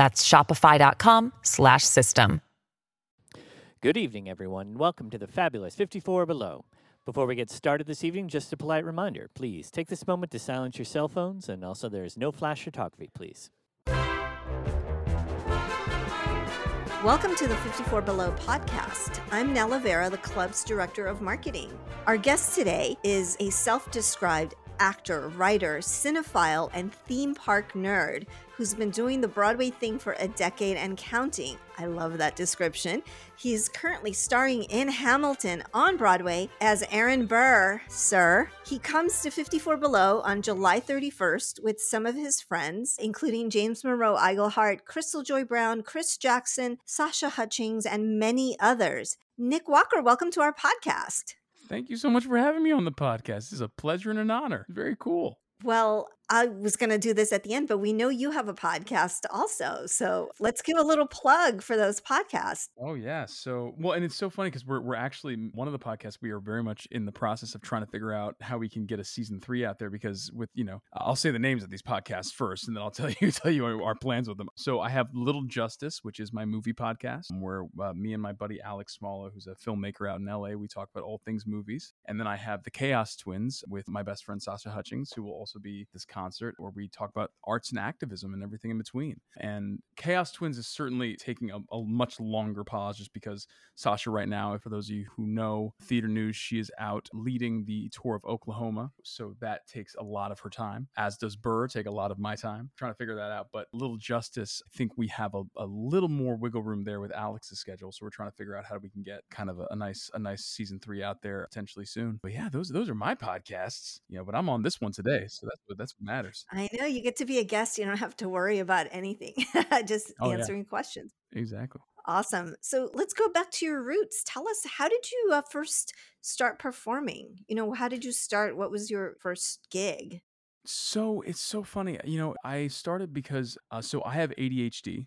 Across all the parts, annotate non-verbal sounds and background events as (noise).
That's shopify.com slash system. Good evening, everyone, and welcome to the fabulous 54 Below. Before we get started this evening, just a polite reminder please take this moment to silence your cell phones, and also there is no flash photography, please. Welcome to the 54 Below podcast. I'm Nella Vera, the club's director of marketing. Our guest today is a self described actor, writer, cinephile, and theme park nerd who's been doing the Broadway thing for a decade and counting. I love that description. He's currently starring in Hamilton on Broadway as Aaron Burr, sir. He comes to 54 Below on July 31st with some of his friends, including James Monroe Iglehart, Crystal Joy Brown, Chris Jackson, Sasha Hutchings, and many others. Nik Walker, welcome to our podcast. Thank you so much for having me on the podcast. Is a pleasure and an honor. Very cool. Well, I was going to do this at the end, but we know you have a podcast also. So let's give a little plug for those podcasts. Oh yeah. So well, and it's so funny because we're we're actually one of the podcasts we are very much in the process of trying to figure out how we can get a season three out there because with you know I'll say the names of these podcasts first and then I'll tell (laughs) you tell you our, plans with them. So I have Little Justice, which is my movie podcast, where uh, me and my buddy Alex Smalla, who's a filmmaker out in LA, we talk about all things movies. And then I have the Chaos Twins with my best friend Sasha Hutchings, who will also be this concert where we talk about arts and activism and everything in between. And Chaos Twins is certainly taking a, a, much longer pause just because Sasha, right now, for those of you who know theater news, she is out leading the tour of Oklahoma. So that takes a lot of her time, as does Burr take a lot of my time trying to figure that out. But Little Justice, I think we have a, a little more wiggle room there with Alex's schedule. So we're trying to figure out how we can get kind of a, a nice a nice season three out there potentially soon. But yeah, those those are my podcasts. You know, but I'm on this one today. So that's that's what matters. I know you get to be a guest. You don't have to worry about anything, (laughs) just oh, answering yeah. questions. Exactly. Awesome. So let's go back to your roots. Tell us, how did you uh, first start performing? You know, how did you start? What was your first gig? So it's so funny. You know, I started because, uh, so I have ADHD.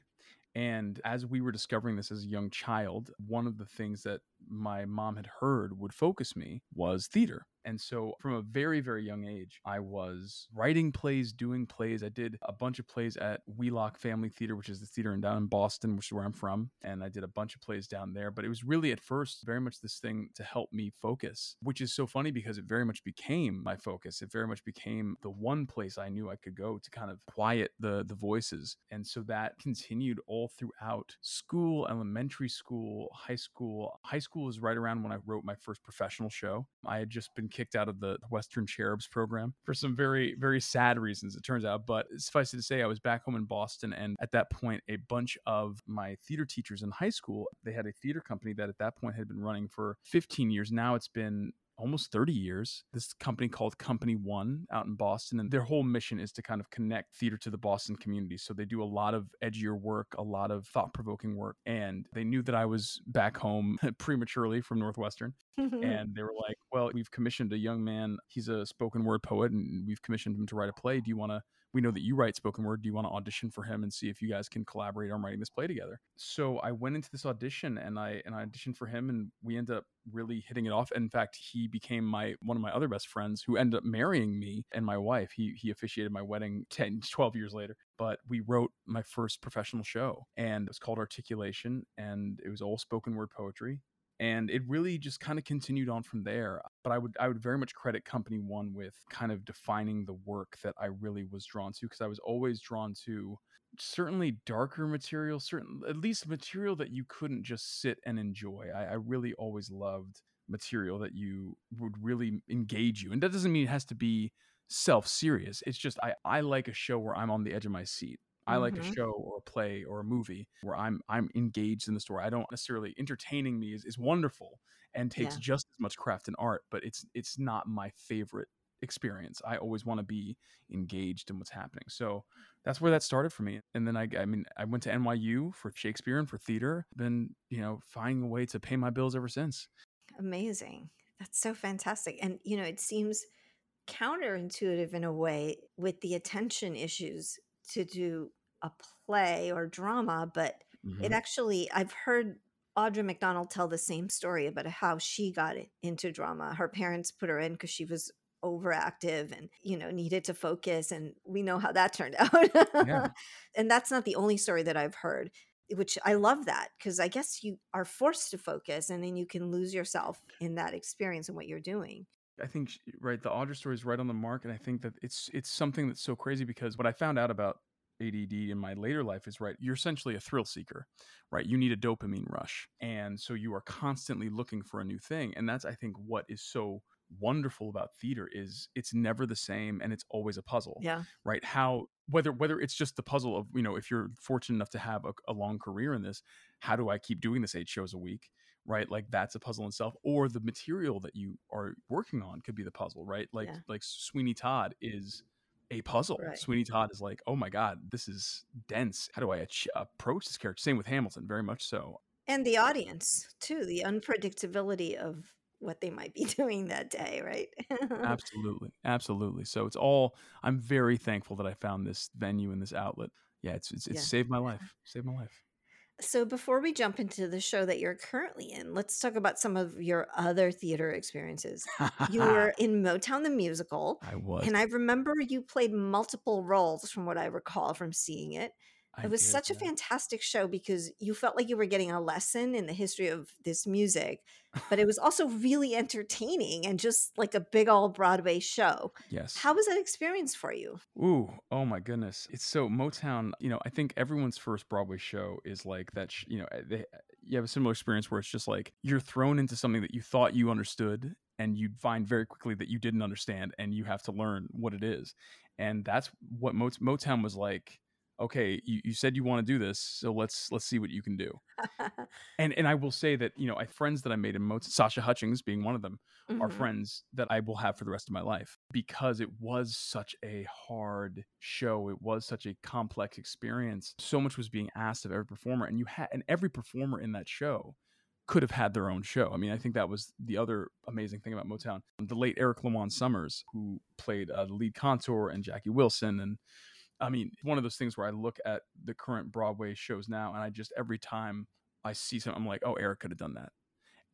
And as we were discovering this as a young child, one of the things that my mom had heard would focus me was theater. And so from a very, very young age, I was writing plays, doing plays. I did a bunch of plays at Wheelock Family Theater, which is the theater in down in Boston, which is where I'm from. And I did a bunch of plays down there. But it was really at first very much this thing to help me focus, which is so funny because it very much became my focus. It very much became the one place I knew I could go to kind of quiet the the voices. And so that continued all throughout school, elementary school, high school. High school was right around when I wrote my first professional show. I had just been kicked out of the Western Cherubs program for some very, very sad reasons, it turns out. But suffice it to say, I was back home in Boston. And at that point, a bunch of my theater teachers in high school, they had a theater company that at that point had been running for 15 years. Now it's been almost 30 years. This company called Company One out in Boston, and their whole mission is to kind of connect theater to the Boston community. So they do a lot of edgier work, a lot of thought provoking work. And they knew that I was back home (laughs) prematurely from Northwestern. (laughs) and they were like, Well, we've commissioned a young man. He's a spoken word poet, and we've commissioned him to write a play. Do you want to? We know that you write spoken word. Do you want to audition for him and see if you guys can collaborate on writing this play together? So I went into this audition and I and I auditioned for him and we ended up really hitting it off. In fact, he became my one of my other best friends who ended up marrying me and my wife. He he officiated my wedding (laughs) 10 12 years later. But we wrote my first professional show and it was called Articulation and it was all spoken word poetry and it really just kind of continued on from there but i would i would very much credit company one with kind of defining the work that i really was drawn to because i was always drawn to certainly darker material certain at least material that you couldn't just sit and enjoy. I, I really always loved material that you would really engage you and that doesn't mean it has to be self-serious it's just i i like a show where i'm on the edge of my seat I like mm-hmm. a show or a play or a movie where I'm I'm engaged in the story. I don't necessarily entertaining me is, is wonderful and takes yeah. just as much craft and art, but it's it's not my favorite experience. I always want to be engaged in what's happening. So that's where that started for me. And then I, I mean, I went to NYU for Shakespeare and for theater. Been, you know, finding a way to pay my bills ever since. Amazing. That's so fantastic. And, you know, it seems counterintuitive in a way with the attention issues to do a play or drama, but Mhm. it actually, I've heard Audra McDonald tell the same story about how she got into drama. Her parents put her in because she was overactive and you know needed to focus and we know how that turned (laughs) out Yeah. and that's not the only story that i've heard which i love that because i guess you are forced to focus and then you can lose yourself in that experience and what you're doing I think right the Audra story is right on the mark, and I think that it's it's something that's so crazy because what I found out about ADD in my later life is right you're essentially a thrill seeker, right? You need a dopamine rush, and so you are constantly looking for a new thing, and that's I think what is so wonderful about theater is it's never the same and it's always a puzzle yeah. right? How whether whether it's just the puzzle of you know if you're fortunate enough to have a, a long career in this how do i keep doing this eight shows a week right? Like that's a puzzle in itself or the material that you are working on could be the puzzle right? Like Yeah. like sweeney todd is a puzzle. Right. sweeney todd is like oh my god this is dense. How do i ach- approach this character? Same with hamilton very much so. And the audience too the unpredictability of what they might be (laughs) doing that day right? Absolutely absolutely. So it's all i'm very thankful that i found this venue and this outlet. Yeah it's it's, it's Yeah. saved my life saved my life. So before we jump into the show that you're currently in let's talk about some of your other theater experiences. You were (laughs) in motown the musical i was. and i remember you played multiple roles from what i recall from seeing it I it was such a fantastic show because you felt like you were getting a lesson in the history of this music but it was also really entertaining and just like a big old broadway show yes how was that experience for you Ooh, oh my goodness. It's so Motown, you know, I think everyone's first Broadway show is like that, sh- you know, eh, they, you have a similar experience where it's just like you're thrown into something that you thought you understood and you find very quickly that you didn't understand and you have to learn what it is. And that's what Mot- Motown was like. Okay, you, you said you want to do this, so let's let's see what you can do. (laughs) And and I will say that you know, I friends that I made in Motown, Sasha Hutchings being one of them, are Mhm. friends that I will have for the rest of my life because it was such a hard show. It was such a complex experience. So much was being asked of every performer, and you had and every performer in that show could have had their own show. I mean, I think that was the other amazing thing about Motown. The late Eric LaJuan Summers, who played uh, the lead contour, and Jackie Wilson, and I mean, one of those things where I look at the current Broadway shows now, and I just every time I see something, I'm like, oh, Eric could have done that.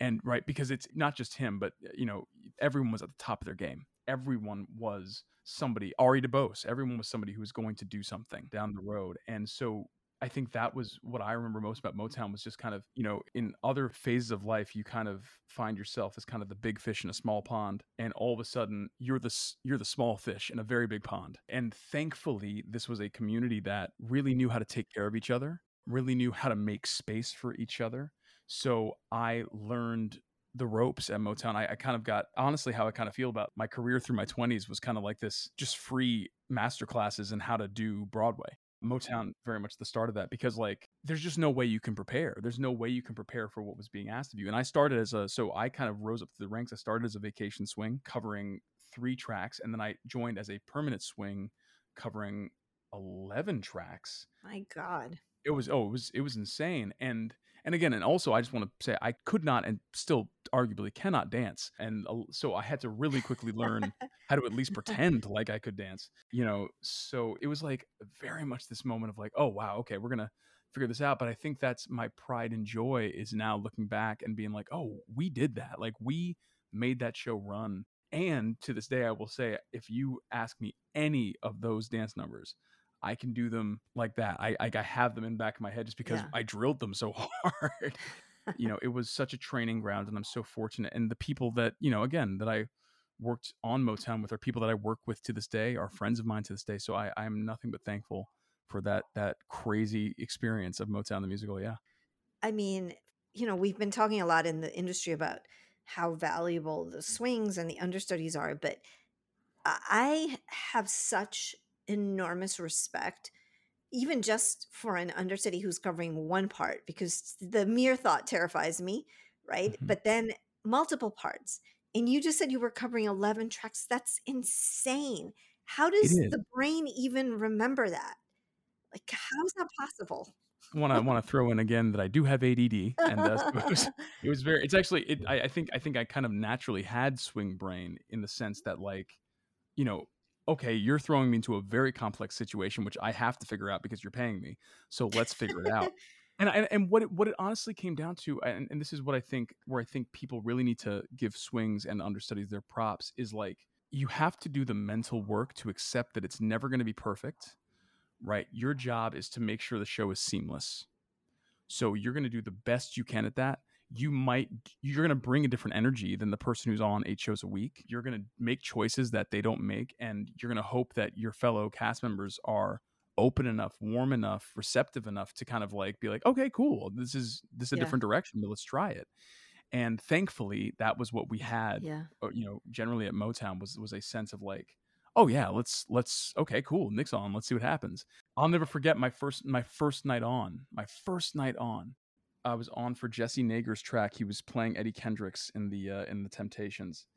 And right because it's not just him but you know everyone was at the top of their game. Everyone was somebody ari debose everyone was somebody who was going to do something down the road. And so i think that was what i remember most about motown was just kind of you know in other phases of life you kind of find yourself as kind of the big fish in a small pond and all of a sudden you're the you're the small fish in a very big pond and thankfully this was a community that really knew how to take care of each other really knew how to make space for each other so I learned the ropes at Motown. I, I kind of got honestly how I kind of feel about my career through my 20s was kind of like this just free master classes in how to do Broadway. Motown very much the start of that because like there's just no way you can prepare. There's no way you can prepare for what was being asked of you. And I started as a so I kind of rose up through the ranks. I started as a vacation swing covering three tracks and then I joined as a permanent swing covering 11 tracks my god it was oh it was it was insane and and again and also i just want to say i could not and still arguably cannot dance and so i had to really quickly learn how to at least (laughs) pretend like i could dance you know? So it was like very much this moment of like oh wow okay we're gonna figure this out but i think that's my pride and joy is now looking back and being like oh we did that like we made that show run. And to this day i will say if you ask me any of those dance numbers I can do them like that. I I, I have them in the back of my head just because Yeah. I drilled them so (laughs) hard. you know, (laughs) it was such a training ground, and I'm so fortunate. And the people that you know, again, that I worked on Motown with are people that I work with to this day, are friends of mine to this day. So I I'm nothing but thankful for that that crazy experience of Motown the musical. Yeah, I mean, you know, we've been talking a lot in the industry about how valuable the swings and the understudies are, but I have such enormous respect, even just for an understudy who's covering one part, because the mere thought terrifies me, right? Mhm. But then multiple parts. And you just said you were covering 11 tracks. That's insane. How does the brain even remember that? Like, how is that possible? I want to want to throw in again that I do have ADD, and uh, it, was, (laughs) it was very. It's actually. It, I, I think. I think I kind of naturally had swing brain in the sense that, like, you know, okay, you're throwing me into a very complex situation, which I have to figure out because you're paying me. So let's figure it out. (laughs) And, and and what it, what it honestly came down to, and, and this is what I think, where I think people really need to give swings and understudies their props is like you have to do the mental work to accept that it's never going to be perfect right? Your job is to make sure the show is seamless. So you're going to do the best you can at that. You might you're going to bring a different energy than the person who's on eight shows a week. You're going to make choices that they don't make and you're going to hope that your fellow cast members are open enough, warm enough, receptive enough to kind of like be like, "Okay, cool. This is this is a Yeah. different direction, but let's try it." And thankfully, that was what we had Yeah. uh, you know generally at motown was was a sense of like oh yeah let's let's okay cool nick's on let's see what happens i'll never forget my first my first night on my first night on i was on for jesse nager's track he was playing eddie kendricks in the uh, in the temptations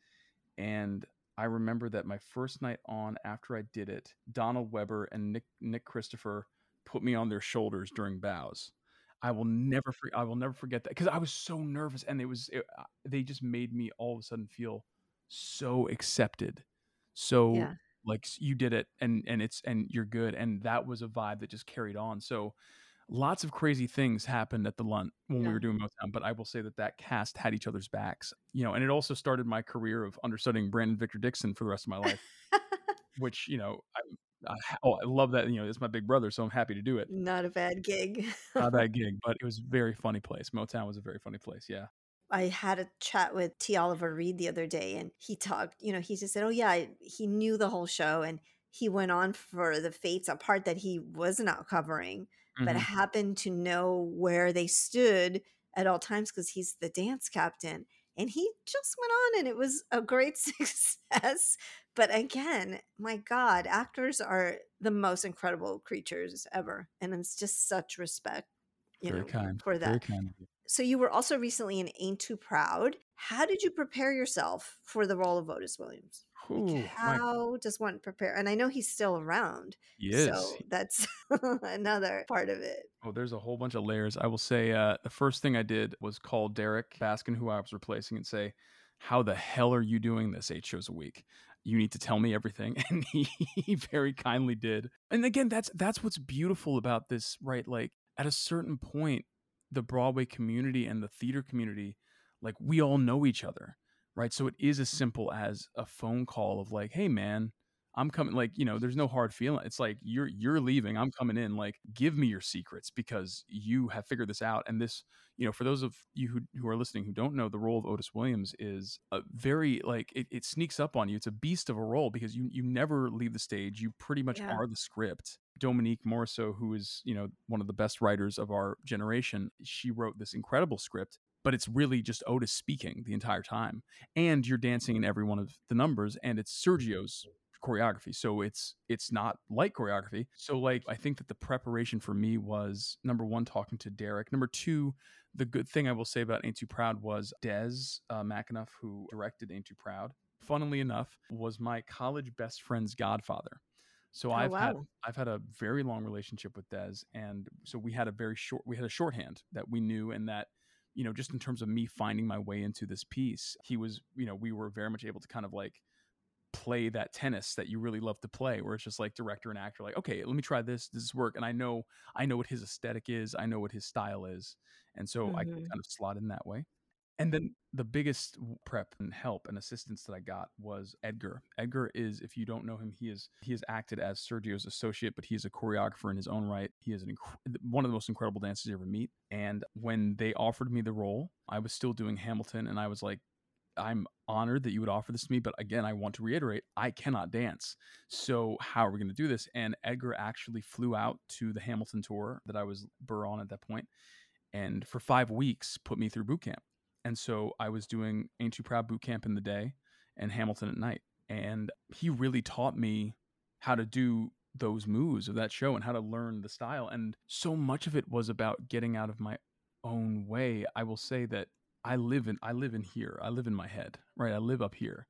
and i remember that my first night on after i did it donald webber and nick nick christopher put me on their shoulders during bows I will never for, I will never forget that because I was so nervous and it was it, they just made me all of a sudden feel so accepted. So Yeah. like you did it and and it's and you're good and that was a vibe that just carried on. So lots of crazy things happened at the Lunt when Yeah. we were doing Motown, but I will say that that cast had each other's backs. You know, and it also started my career of understudying Brandon Victor Dixon for the rest of my life, (laughs) which, you know, I, I oh, I love that, you know, it's my big brother, so I'm happy to do it. Not a bad gig. Not a (laughs) bad gig, but it was a very funny place. Motown was a very funny place. Yeah. I had a chat with T. Oliver Reid the other day, and he talked. You know, he just said, "Oh yeah, he knew the whole show, and he went on for the Fates, a part that he was not covering, but Mhm. happened to know where they stood at all times because he's the dance captain." And he just went on, and it was a great (laughs) success. But again, my God, actors are the most incredible creatures ever, and it's just such respect, you very know, kind. for that Very kind. so you were also recently in Ain't Too Proud. How did you prepare yourself for the role of Otis Williams? Like, Ooh, my- how does one prepare? And I know he's still around, he is. so that's (laughs) another part of it. Oh, there's a whole bunch of layers. I will say uh, the first thing I did was call Derrick Baskin, who I was replacing, and say, "How the hell are you doing this eight shows a week? You need to tell me everything." (laughs) And he, he very kindly did. And again, that's that's what's beautiful about this, right? Like at a certain point, the Broadway community and the theater community, like we all know each other, right? So it is as mm-hmm. simple as a phone call of like, "Hey, man." I'm coming like, you know, there's no hard feeling. It's like you're you're leaving, I'm coming in like give me your secrets because you have figured this out and this, you know, for those of you who, who are listening who don't know, the role of Otis Williams is a very like it, it sneaks up on you. It's a beast of a role because you you never leave the stage. You pretty much Yeah. are the script. Dominique Morisseau, who is, you know, one of the best writers of our generation, she wrote this incredible script, but it's really just Otis speaking the entire time. And you're dancing in every one of the numbers, and it's Sergio's choreography so it's it's not like choreography. So like i think that the preparation for me was number one talking to derek. Number two the good thing i will say about ain't too proud was des uh, who directed ain't too proud funnily enough was my college best friend's godfather. So Oh, i've had i've had a very long relationship with des and so we had a very short we had a shorthand that we knew and that you know just in terms of me finding my way into this piece he was you know we were very much able to kind of like play that tennis that you really love to play where it's just like director and actor like okay let me try this does this work and i know i know what his aesthetic is i know what his style is and so i can Mhm. kind of slot in that way and then the biggest prep and help and assistance that i got was edgar edgar is if you don't know him he is he has acted as sergio's associate but he is a choreographer in his own right he is an inc- one of the most incredible dancers you ever meet and when they offered me the role i was still doing hamilton and i was like I'm honored that you would offer this to me, but again, I want to reiterate, I cannot dance. So how are we going to do this? And Edgar actually flew out to the Hamilton tour that I was burr on at that point, and for five weeks put me through boot camp. And so I was doing Ain't Too Proud boot camp in the day and Hamilton at night. And he really taught me how to do those moves of that show and how to learn the style. And so much of it was about getting out of my own way. I will say that I live in I live in here. I live in my head, right? I live up here.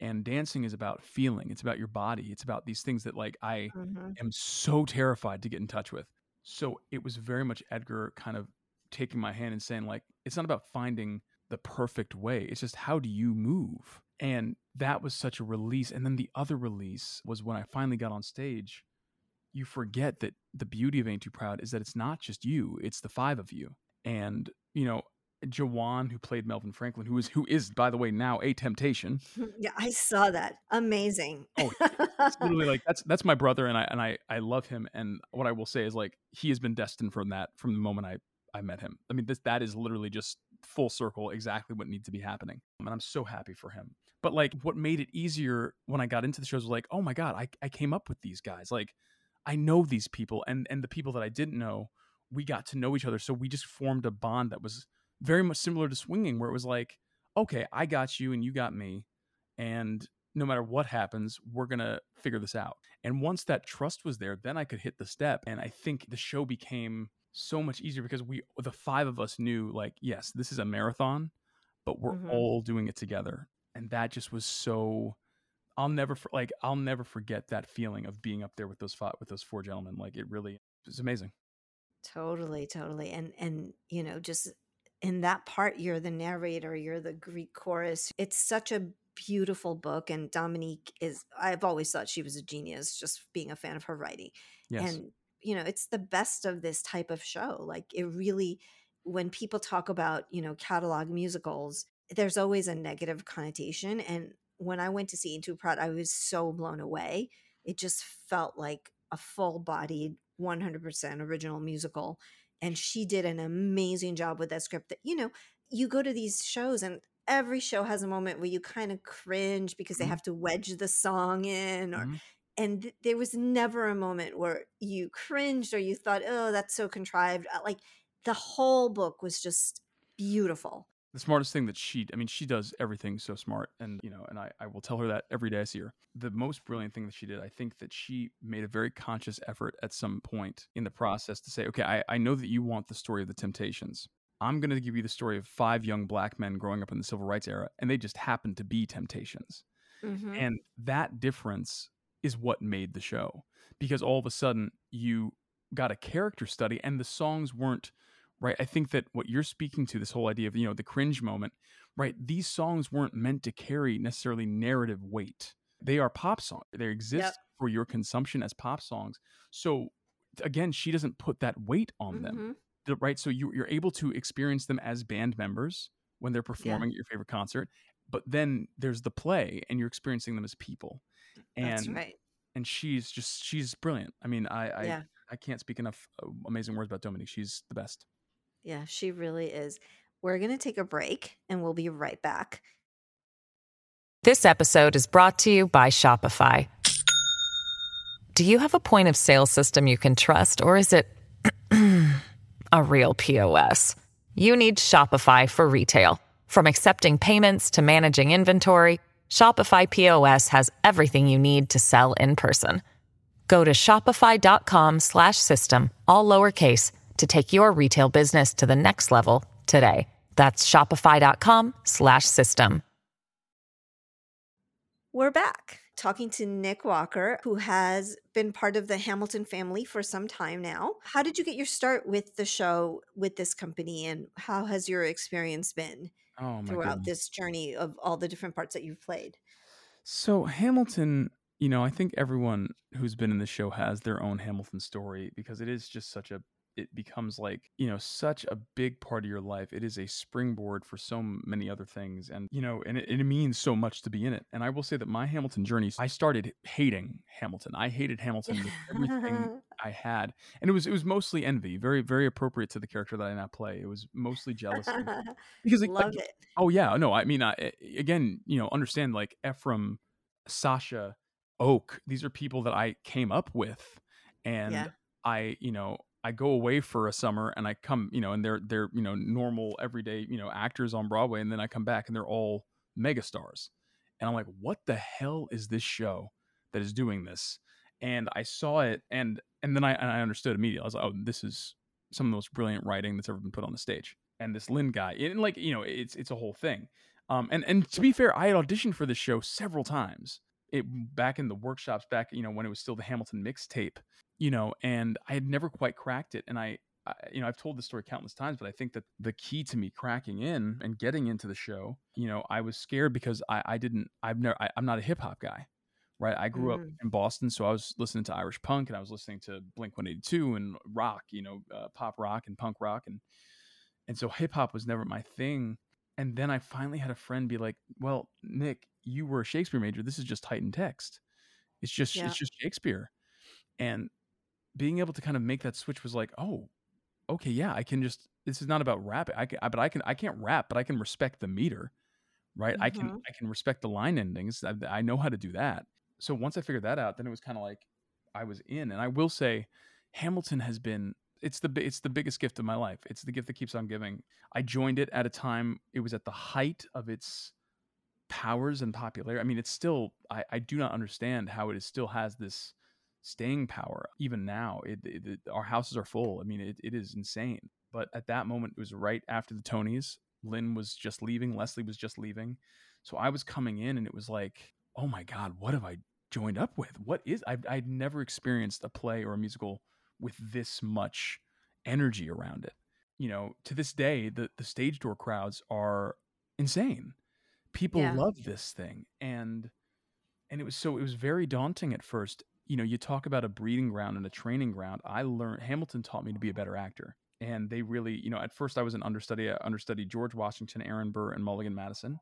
And dancing is about feeling. It's about your body. It's about these things that like I Mhm. am so terrified to get in touch with. So it was very much Edgar kind of taking my hand and saying like it's not about finding the perfect way. It's just how do you move? And that was such a release. And then the other release was when I finally got on stage. You forget that the beauty of Ain't Too Proud is that it's not just you, it's the five of you. And, you know, Jawan, who played Melvin Franklin, who is who is, by the way, now a temptation. (laughs) Yeah, I saw that. Amazing. Oh, It's literally like that's that's my brother and I and I I love him. And what I will say is like he has been destined from that from the moment I I met him. I mean, this that is literally just full circle, exactly what needs to be happening. And I'm so happy for him. But like what made it easier when I got into the shows was like, oh my God, I, I came up with these guys. Like I know these people and and the people that I didn't know, we got to know each other. So we just formed a bond that was very much similar to swinging, where it was like, okay, I got you and you got me. And no matter what happens, we're gonna figure this out. And once that trust was there, then I could hit the step. And I think the show became so much easier because we the five of us knew like, yes, this is a marathon, but we're Mhm. all doing it together. And that just was so I'll never like I'll never forget that feeling of being up there with those five with those four gentlemen. Like it really was amazing. Totally, totally. And and you know, just in that part you're the narrator, you're the Greek chorus. It's such a beautiful book and Dominique is I've always thought she was a genius just being a fan of her writing. Yes. And you know, it's the best of this type of show. Like it really when people talk about, you know, catalog musicals, there's always a negative connotation and when I went to see Ain't Too Proud, I was so blown away. It just felt like a full-bodied 100% original musical and she did an amazing job with that script that you know you go to these shows and every show has a moment where you kind of cringe because they Mhm. have to wedge the song in or Mhm. And th- there was never a moment where you cringed or you thought oh that's so contrived Uh, like the whole book was just beautiful. The smartest thing that she i mean she does everything so smart and you know and I, I will tell her that every day i see her. The most brilliant thing that she did i think that she made a very conscious effort at some point in the process to say okay i, I know that you want the story of the temptations. I'm going to give you the story of five young black men growing up in the civil rights era and they just happen to be temptations. Mhm. and that difference is what made the show. Because all of a sudden you got a character study and the songs weren't right i think that what you're speaking to this whole idea of you know the cringe moment right these songs weren't meant to carry necessarily narrative weight. They are pop songs they exist for your consumption as pop songs. So again she doesn't put that weight on them Mhm. the- right so you, you're able to experience them as band members when they're performing at your favorite concert but then there's the play and you're experiencing them as people and right. and she's just she's brilliant. I mean i i, yeah. I can't speak enough uh, amazing words about dominique. She's the best. Yeah she really is. We're going to take a break and we'll be right back. This episode is brought to you by Shopify. Do you have a point of sale system you can trust, or is it (clears throat) a real POS? You need Shopify for retail. From accepting payments to managing inventory, Shopify POS has everything you need to sell in person. Go to shopify.com slash system, all lowercase, to take your retail business to the next level today. That's shopify.com slash system. We're back talking to Nik Walker, who has been part of the Hamilton family for some time now. How did you get your start with the show with this company, and how has your experience been oh my throughout goodness. this journey of all the different parts that you've played? so hamilton you know i think everyone who's been in the show has their own hamilton story because it is just such a it becomes like you know such a big part of your life it is a springboard for so many other things and you know and it, it means so much to be in it and i will say that my hamilton journey i started hating hamilton i hated hamilton with everything (laughs) i had and it was it was mostly envy very very appropriate to the character that i now play it was mostly jealousy (laughs) because like, like, Love it. Oh yeah, no, I mean, I, again, you know, understand like Ephraim, Sasha, Oak. These are people that I came up with, and Yeah. I, you know, I go away for a summer and I come, you know, and they're they're you know normal everyday you know actors on Broadway, and then I come back and they're all megastars, and I'm like, what the hell is this show that is doing this? And I saw it, and and then I and I understood immediately. I was like, oh, this is some of the most brilliant writing that's ever been put on the stage. And this Lin guy, and like you know, it's it's a whole thing. Um, and and to be fair, I had auditioned for this show several times. It back in the workshops, back you know when it was still the Hamilton mixtape, you know, and I had never quite cracked it. And I, I, you know, I've told this story countless times, but I think that the key to me cracking in and getting into the show, you know, I was scared because I, I didn't, I've never, I, am not a hip hop guy, right? I grew mm-hmm. up in Boston, so I was listening to Irish punk and I was listening to Blink 182 and rock, you know, uh, pop rock and punk rock, and and so hip hop was never my thing. And then I finally had a friend be like, "Well, Nick, you were a Shakespeare major. This is just heightened text. It's just yeah. it's just Shakespeare." And being able to kind of make that switch was like, "Oh, okay, yeah, I can just. This is not about rap. I can, I, but I can. I can't rap, but I can respect the meter, right? Mm-hmm. I can. Mm-hmm. I can respect the line endings. I, I know how to do that. So once I figured that out, then it was kind of like I was in. And I will say, Hamilton has been it's the it's the biggest gift of my life. It's the gift that keeps on giving. I joined it at a time it was at the height of its powers and popularity. I mean, it's still I, I do not understand how it is still has this staying power even now. It, it, it our houses are full. I mean, it, it is insane. But at that moment, it was right after the Tonys. Lin was just leaving. Leslie was just leaving. So I was coming in, and it was like, oh my god, what have I joined up with? What is? I've I'd never experienced a play or a musical with this much energy around it. You know, to this day, the the stage door crowds are insane. People yeah. love this thing, and and it was so it was very daunting at first. You know, you talk about a breeding ground and a training ground. I learned Hamilton taught me to be a better actor, and they really, you know, at first I was an understudy. I understudied George Washington, Aaron Burr, and Mulligan Madison,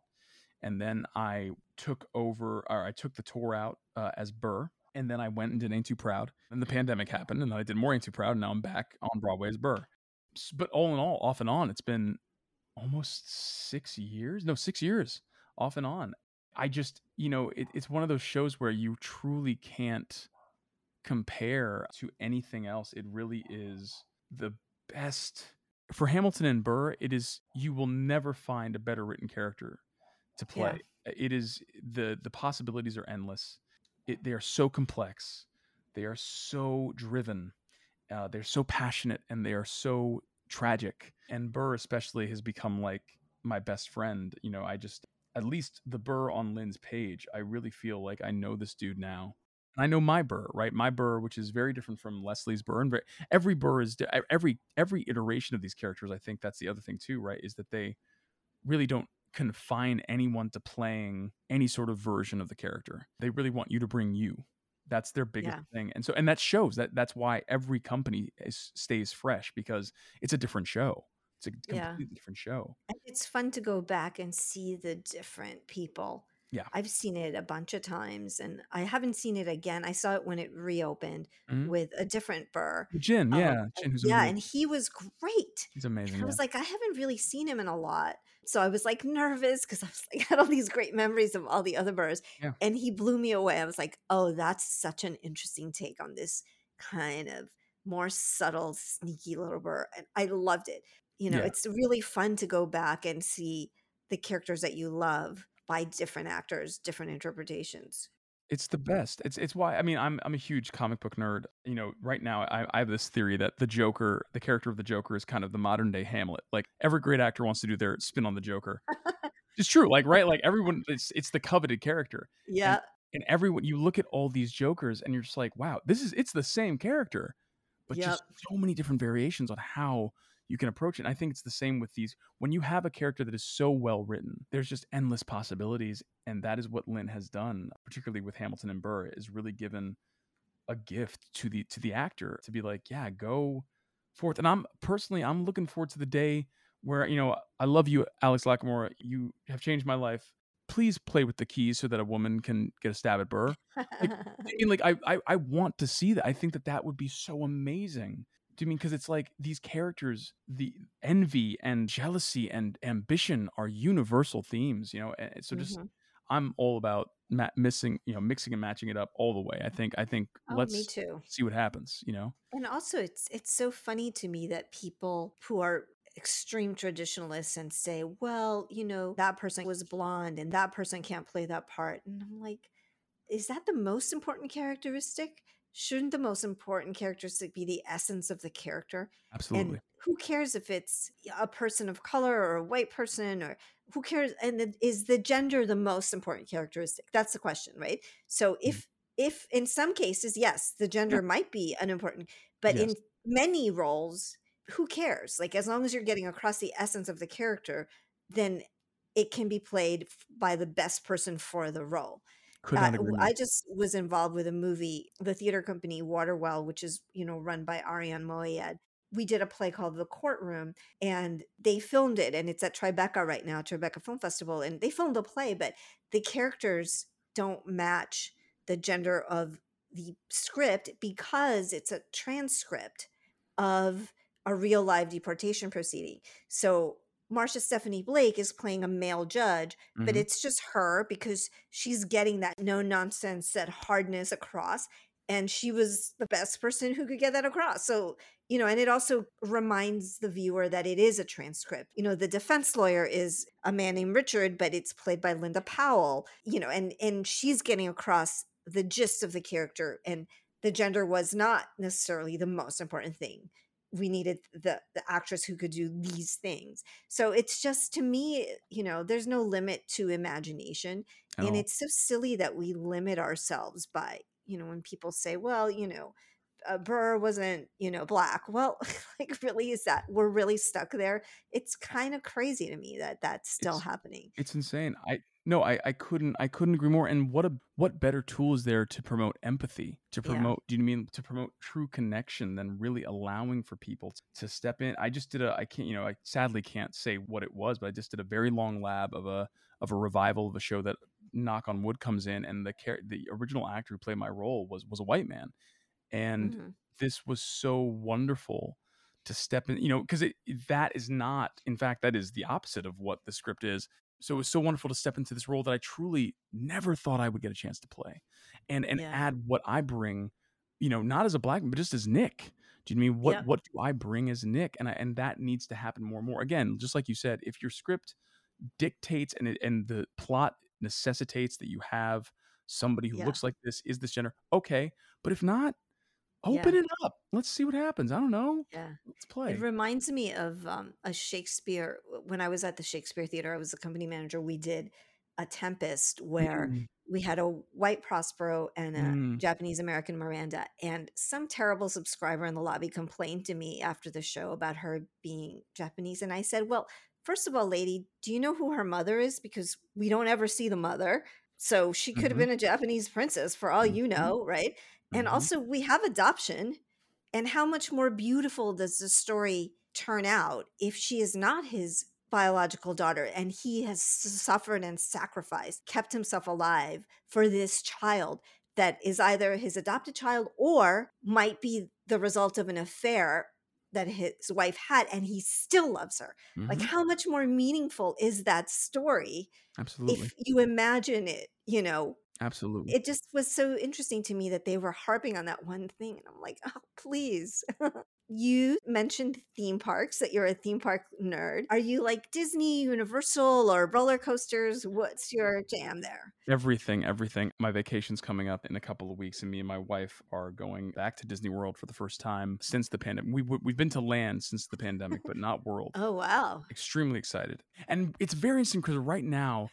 and then I took over, or I took the tour out uh, as Burr, and then I went and did Ain't Too Proud. And the pandemic happened, and then I did more Ain't Too Proud, and now I'm back on Broadway as Burr. But all in all, off and on, it's been almost six years. No, six years off and on. I just, you know, it, it's one of those shows where you truly can't compare to anything else. It really is the best. For Hamilton and Burr, it is, you will never find a better written character to play. Yeah. It is, the the possibilities are endless it, they are so complex they are so driven uh, they're so passionate and they are so tragic and burr especially has become like my best friend you know i just at least the burr on lin's page i really feel like i know this dude now and i know my burr right my burr which is very different from leslie's burr and very, every burr is every every iteration of these characters i think that's the other thing too right is that they really don't confine anyone to playing any sort of version of the character. They really want you to bring you. That's their biggest yeah. thing. And so and that shows that that's why every company is, stays fresh because it's a different show. It's a completely yeah. different show. And it's fun to go back and see the different people. Yeah. I've seen it a bunch of times and I haven't seen it again. I saw it when it reopened mm-hmm. with a different Burr. Jin, yeah. Um, Jin, yeah, amazing. and he was great. He's amazing. And I was like, I haven't really seen him in a lot. So I was like nervous because I was like, (laughs) I had all these great memories of all the other Burrs. Yeah. And he blew me away. I was like, oh, that's such an interesting take on this kind of more subtle, sneaky little Burr. And I loved it. You know, yeah. it's really fun to go back and see the characters that you love by different actors, different interpretations. It's the best. It's it's why I mean I'm I'm a huge comic book nerd. You know, right now I, I have this theory that the Joker, the character of the Joker, is kind of the modern day Hamlet. Like every great actor wants to do their spin on the Joker. (laughs) it's true, like right, like everyone, it's it's the coveted character. Yeah. And, and everyone, you look at all these Jokers, and you're just like, wow, this is it's the same character, but yep. just so many different variations on how you can approach it. And I think it's the same with these. When you have a character that is so well written, there's just endless possibilities. And that is what Lin has done, particularly with Hamilton and Burr, is really given a gift to the to the actor to be like, yeah, go forth. And I'm personally, I'm looking forward to the day where, you know, I love you, Alex Lacamoire. You have changed my life. Please play with the keys so that a woman can get a stab at Burr. Like, (laughs) I mean, like I, I, I want to see that. I think that that would be so amazing do you mean because it's like these characters, the envy and jealousy and ambition are universal themes, you know? And so just, mm-hmm. I'm all about ma- missing, you know, mixing and matching it up all the way. I think, I think oh, let's see what happens, you know? And also it's, it's so funny to me that people who are extreme traditionalists and say, well, you know, that person was blonde and that person can't play that part. And I'm like, is that the most important characteristic? Shouldn't the most important characteristic be the essence of the character? Absolutely. And who cares if it's a person of color or a white person or who cares? And is the gender the most important characteristic? That's the question, right? So Mm-hmm. if if in some cases, yes, the gender might be an important, but Yes. in many roles, who cares? Like as long as you're getting across the essence of the character, then it can be played by the best person for the role. Could not agree more. I just was involved with a movie, the theater company Waterwell, which is you know run by Arian Moayed. We did a play called The Courtroom, and they filmed it, and it's at Tribeca right now, Tribeca Film Festival, and they filmed a play, but the characters don't match the gender of the script because it's a transcript of a real live deportation proceeding. So Marsha Stephanie Blake is playing a male judge, but Mhm. it's just her because she's getting that no nonsense, that hardness across. And she was the best person who could get that across. So, you know, and it also reminds the viewer that it is a transcript. You know, the defense lawyer is a man named Richard, but it's played by Linda Powell, you know, and and she's getting across the gist of the character and the gender was not necessarily the most important thing we needed the the actress who could do these things. So it's just to me you know there's no limit to imagination At and it's so silly that we limit ourselves by you know when people say well you know uh, Burr wasn't you know black. Well (laughs) like really is that we're really stuck there? It's kind of crazy to me that that's still It's- happening. It's insane. I no, I, I couldn't I couldn't agree more. And what a what better tool is there to promote empathy, to Yeah. promote do you mean to promote true connection than really allowing for people to step in? I just did a I can't you know I sadly can't say what it was, but I just did a very long lab of a of a revival of a show that knock on wood comes in and the char- the original actor who played my role was was a white man. And Mhm. this was so wonderful to step in you know because that is not in fact that is the opposite of what the script is so it was so wonderful to step into this role that i truly never thought i would get a chance to play and and Yeah. add what i bring you know not as a black man but just as nick do you mean what Yep. what do i bring as nick and I, and that needs to happen more and more again just like you said if your script dictates and it, and the plot necessitates that you have somebody who Yeah. looks like this is this gender okay but if not open Yeah. it up let's see what happens i don't know yeah let's play It reminds me of um, a Shakespeare. When I was at the Shakespeare Theater, I was the company manager. We did a Tempest where Mm, we had a white Prospero and a Mm. Japanese American Miranda. And some terrible subscriber in the lobby complained to me after the show about her being Japanese. And I said, Well, first of all, lady, do you know who her mother is? Because we don't ever see the mother. So she could have Mhm. been a Japanese princess for all you Mhm. know, right? And Mhm. also, we have adoption. And how much more beautiful does the story turn out if she is not his biological daughter and he has suffered and sacrificed, kept himself alive for this child that is either his adopted child or might be the result of an affair that his wife had and he still loves her. Like, Mhm. how much more meaningful is that story absolutely if you imagine it, you know, absolutely it just was so interesting to me that they were harping on that one thing. And I'm like, oh, please. (laughs) you mentioned theme parks, that you're a theme park nerd. Are you like Disney, Universal, or roller coasters? What's your jam there? everything everything my vacation's coming up in a couple of weeks and me and my wife are going back to disney world for the first time since the pandemic we, we- we've been to land since the pandemic but not world Oh, wow. extremely excited and it's very interesting because right now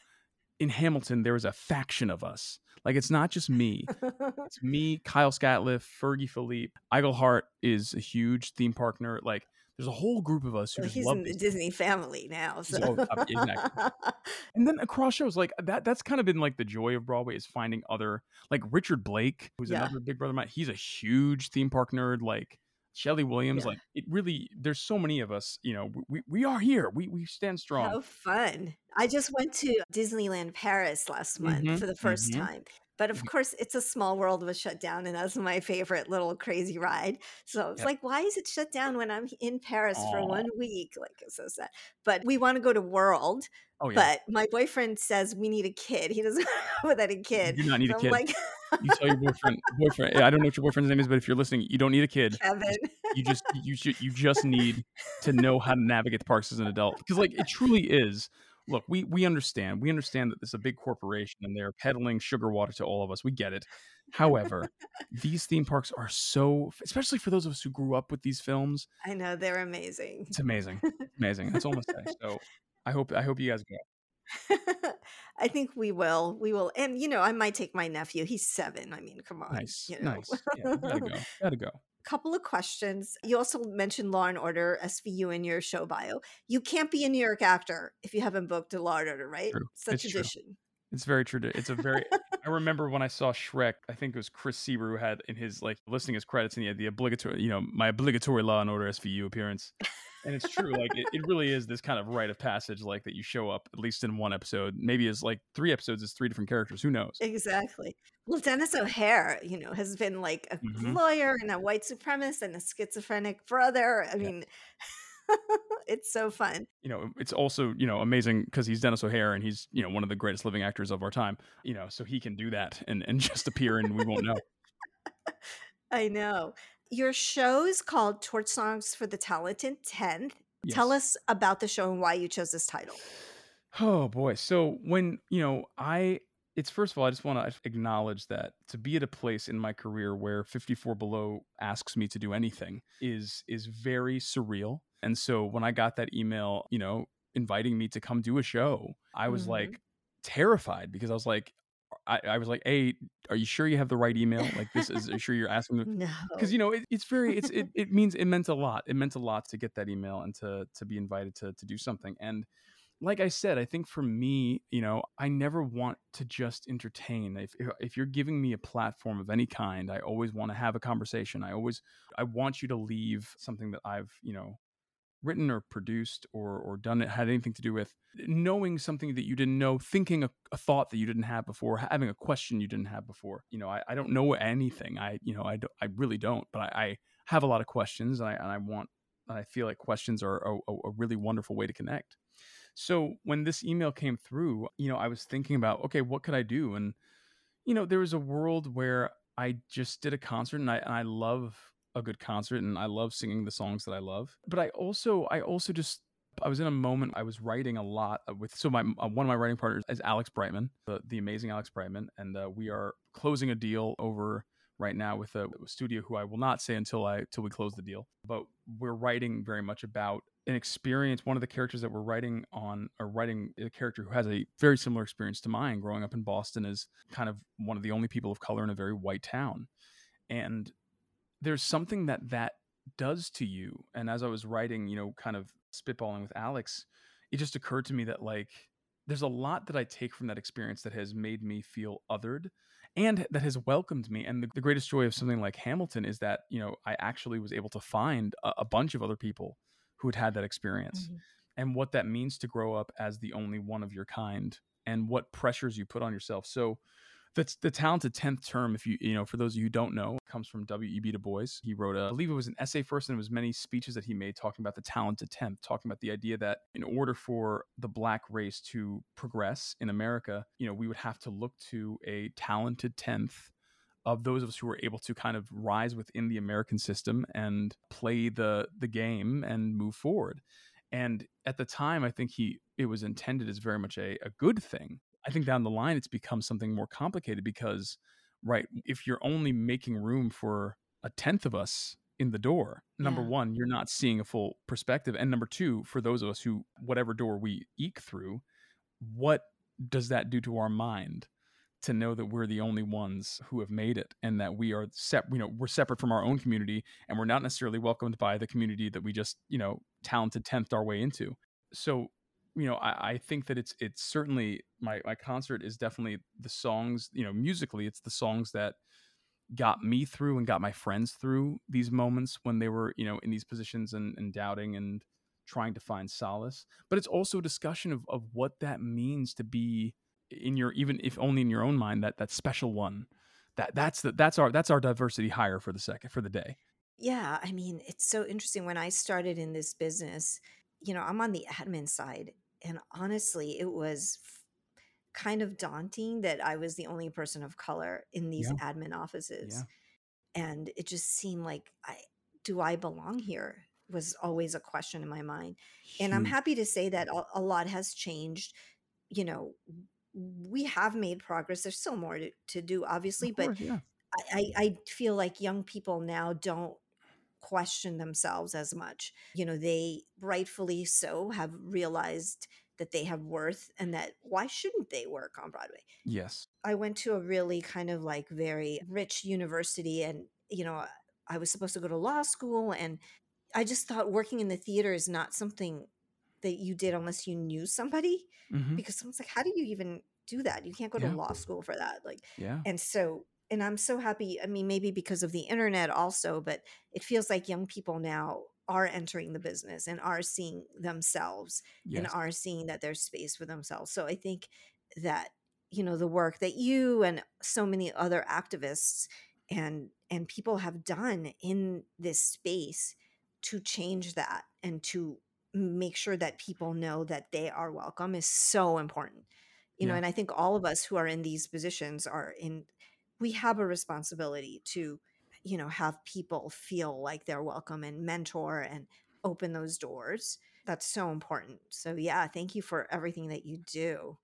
in hamilton there is a faction of us like it's not just me (laughs) it's me kyle scatliffe fergie philippe Iglehart is a huge theme park nerd like there's a whole group of us who Well, just he's love in the Disney family now. So. exactly. (laughs) and then across shows like that that's kind of been like the joy of broadway is finding other like richard blake who's Yeah. another big brother of mine he's a huge theme park nerd like Shelley Williams, Yeah. like it really, there's so many of us, you know, we, we are here. We, we stand strong. How fun. I just went to Disneyland Paris last month Mhm, for the 1st mhm. time. But of mm-hmm. course, it's a small world was shut down, and that's my favorite little crazy ride. So it's Yep. like, why is it shut down when I'm in Paris for one week? Like, it's so sad. But we want to go to World, Oh, yeah. but my boyfriend says we need a kid. He doesn't (laughs) go without a kid. You do not need a So I'm kid. like, you tell your (laughs) boyfriend, boyfriend, I don't know what your boyfriend's name is, but if you're listening, you don't need a kid. Kevin. You just, you should, you just need to know how to navigate the parks as an adult. Because like it truly is look, we we understand. We understand that this is a big corporation and they're peddling sugar water to all of us. We get it. However, these theme parks are so, especially for those of us who grew up with these films. I know they're amazing. It's amazing, (laughs) amazing. That's almost say. So, I hope I hope you guys go. (laughs) I think we will. We will. And you know, I might take my nephew. He's seven. I mean, come on. Nice, you know. nice. Yeah, gotta go. Gotta go. Couple of questions. You also mentioned Law and Order SVU in your show bio. You can't be a New York actor if you haven't booked a Law and Order, right? True. It's a It's true. tradition. It's very true. It's a very. I remember when I saw Shrek. I think it was Chris Sieber who had in his like listing his credits, and he had the obligatory, you know, my obligatory Law and Order SVU appearance. And it's true. Like it, it really is this kind of rite of passage, like that you show up at least in one episode. Maybe as like three episodes is three different characters. Who knows? Exactly. Well, Denis O'Hare, you know, has been like a Mhm. lawyer and a white supremacist and a schizophrenic brother. I Yeah. mean, (laughs) (laughs) it's so fun. you know, it's also you know amazing because he's Denis O'Hare and he's you know one of the greatest living actors of our time. You know, so he can do that and and (laughs) just appear and we won't know. (laughs) I know. Your show's called Torch Songs for the Talented 10th. Tell us about the show and why you chose this title. Oh boy. So when, you know, I it's first of all, I just want to acknowledge that to be at a place in my career where 54 below asks me to do anything is is very surreal. And so when I got that email, you know, inviting me to come do a show, I was Mhm. like terrified because I was like I, I was like, "Hey, are you sure you have the right email? Like, this is are you sure you're asking the No. because you (laughs) know it, it's very it's it, it means it meant a lot it meant a lot to get that email and to to be invited to to do something and like i said i think for me you know i never want to just entertain if- if you're giving me a platform of any kind i always want to have a conversation i always i want you to leave something that i've you know written or produced or or done it had anything to do with knowing something that you didn't know thinking a, a thought that you didn't have before having a question you didn't have before. You know i, I don't know anything. I you know i, don't, I really don't but I, I have a lot of questions and i, and I want and i feel like questions are a, a, a really wonderful way to connect. So when this email came through you know i was thinking about okay what could i do? And you know there was a world where i just did a concert and i, and I love a good concert and I love singing the songs that I love. But I also I also just I was in a moment I was writing a lot with so my uh, one of my writing partners is Alex Brightman, the, the amazing Alex Brightman, and uh, we are closing a deal over right now with a, studio who I will not say until I till we close the deal. But we're writing very much about an experience. One of the characters that we're writing on or writing a character who has a very similar experience to mine. Growing up in Boston is kind of one of the only people of color in a very white town, and there's something that that does to you. And as I was writing, you know, kind of spitballing with Alex, it just occurred to me that like there's a lot that I take from that experience that has made me feel othered and that has welcomed me. And the, the greatest joy of something like Hamilton is that, you know, I actually was able to find a, a bunch of other people who had had that experience Mhm. and what that means to grow up as the only one of your kind and what pressures you put on yourself. So the talented 10th term if you you know for those of you who don't know comes from w.e.b du bois. He wrote a i believe it was an essay first and it was many speeches that he made talking about the talented 10th talking about the idea that in order for the black race to progress in america you know we would have to look to a talented 10th of those of us who were able to kind of rise within the american system and play the the game and move forward. And at the time i think he it was intended as very much a, a good thing I think down the line it's become something more complicated because, right, if you're only making room for a tenth of us in the door, number Yeah. one, you're not seeing a full perspective. And number two, for those of us who, whatever door we eke through, what does that do to our mind? To know that we're the only ones who have made it, and that we are sep- you know, we're separate from our own community, and we're not necessarily welcomed by the community that we just, you know, talented tenth our way into. So you know, I, I think that it's it's certainly my my concert is definitely the songs, you know, musically, it's the songs that got me through and got my friends through these moments when they were, you know, in these positions and, and doubting and trying to find solace. But it's also a discussion of, of what that means to be in your even if only in your own mind, that that special one. That that's the that's our that's our diversity hire for the second for the day. Yeah, I mean, it's so interesting. When I started in this business, you know, I'm on the admin side, and honestly, it was f- kind of daunting that I was the only person of color in these admin offices. And it just seemed like I do I belong here? was always a question in my mind. And I'm happy to say that a, a lot has changed. You know, we have made progress. There's still more to, to do, obviously, Of but yeah. I I feel like young people now don't question themselves as much. You know, they rightfully so have realized that they have worth and that why shouldn't they work on Broadway? Yes. I went to a really kind of like very rich university and, you know, I was supposed to go to law school and I just thought working in the theater is not something that you did unless you knew somebody hmm because someone's like, how do you even do that? You can't go to law school for that. Like, Yeah. and so, and I'm so happy. I mean, maybe because of the internet also, but it feels like young people now are entering the business and are seeing themselves and are seeing that there's space for themselves. So I think that, you know, the work that you and so many other activists and and people have done in this space to change that and to make sure that people know that they are welcome is so important you know and i think all of us who are in these positions are in we have a responsibility to you know have people feel like they're welcome and mentor and open those doors. That's so important. So yeah thank you for everything that you do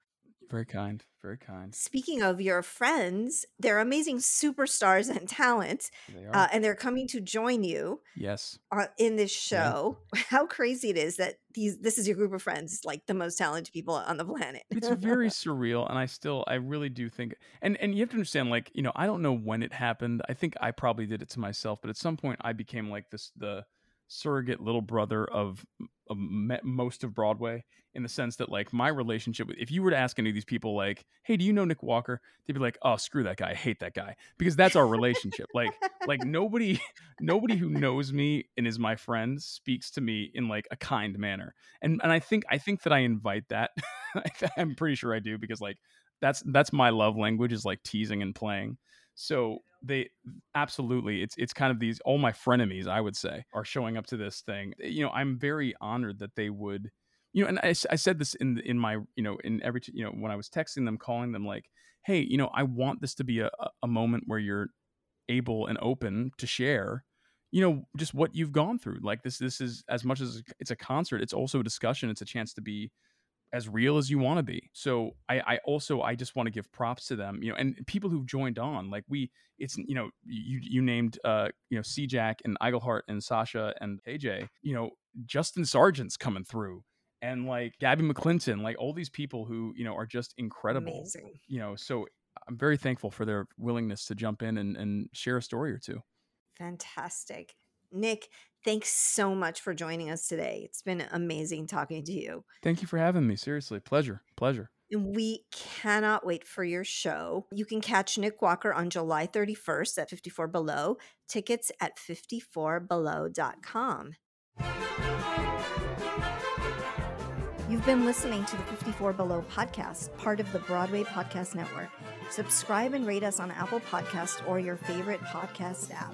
Very kind. Very kind. speaking of your friends they're amazing superstars and talent They are. uh, and they're coming to join you yes. uh, in this Yeah. show (laughs) how crazy it is that these this is your group of friends like the most talented people on the planet it's very surreal and i still i really do think and and you have to understand like you know i don't know when it happened i think i probably did it to myself but at some point i became like this the surrogate little brother of, of most of broadway in the sense that like my relationship with if you were to ask any of these people like hey do you know Nik Walker? they'd be like oh screw that guy. I hate that guy. because that's our relationship. Like like (laughs) nobody (laughs) nobody who knows me and is my friend speaks to me in like a kind manner. And and i think i think that i invite that. (laughs) I'm pretty sure i do because like that's that's my love language is like teasing and playing. So they absolutely it's it's kind of these all my frenemies i would say are showing up to this thing. Eh, you know i'm very honored that they would you know and I said this in in my you know in every you know when i was texting them calling them like hey you know i want this to be a- a moment where you're able and open to share you know just what you've gone through. Like this this is as much as it's a concert it's also a discussion it's a chance to be as real as you want to be. So i i also i just want to give props to them you know and people who've joined on like we it's you know you you named uh you know c jack and Iglehart and sasha and kj you know justin sargent's coming through and like gabby mcclinton like all these people who you know are just incredible amazing. you know so i'm very thankful for their willingness to jump in and, and share a story or two. Fantastic. Nik thanks so much for joining us today it's been amazing talking to you thank you for having me seriously pleasure pleasure And we cannot wait for your show. You can catch Nik Walker on July 31st at 54 Below. Tickets at 54below.com. You've been listening to the 54 Below podcast, part of the Broadway Podcast Network. Subscribe and rate us on Apple Podcast or your favorite podcast app.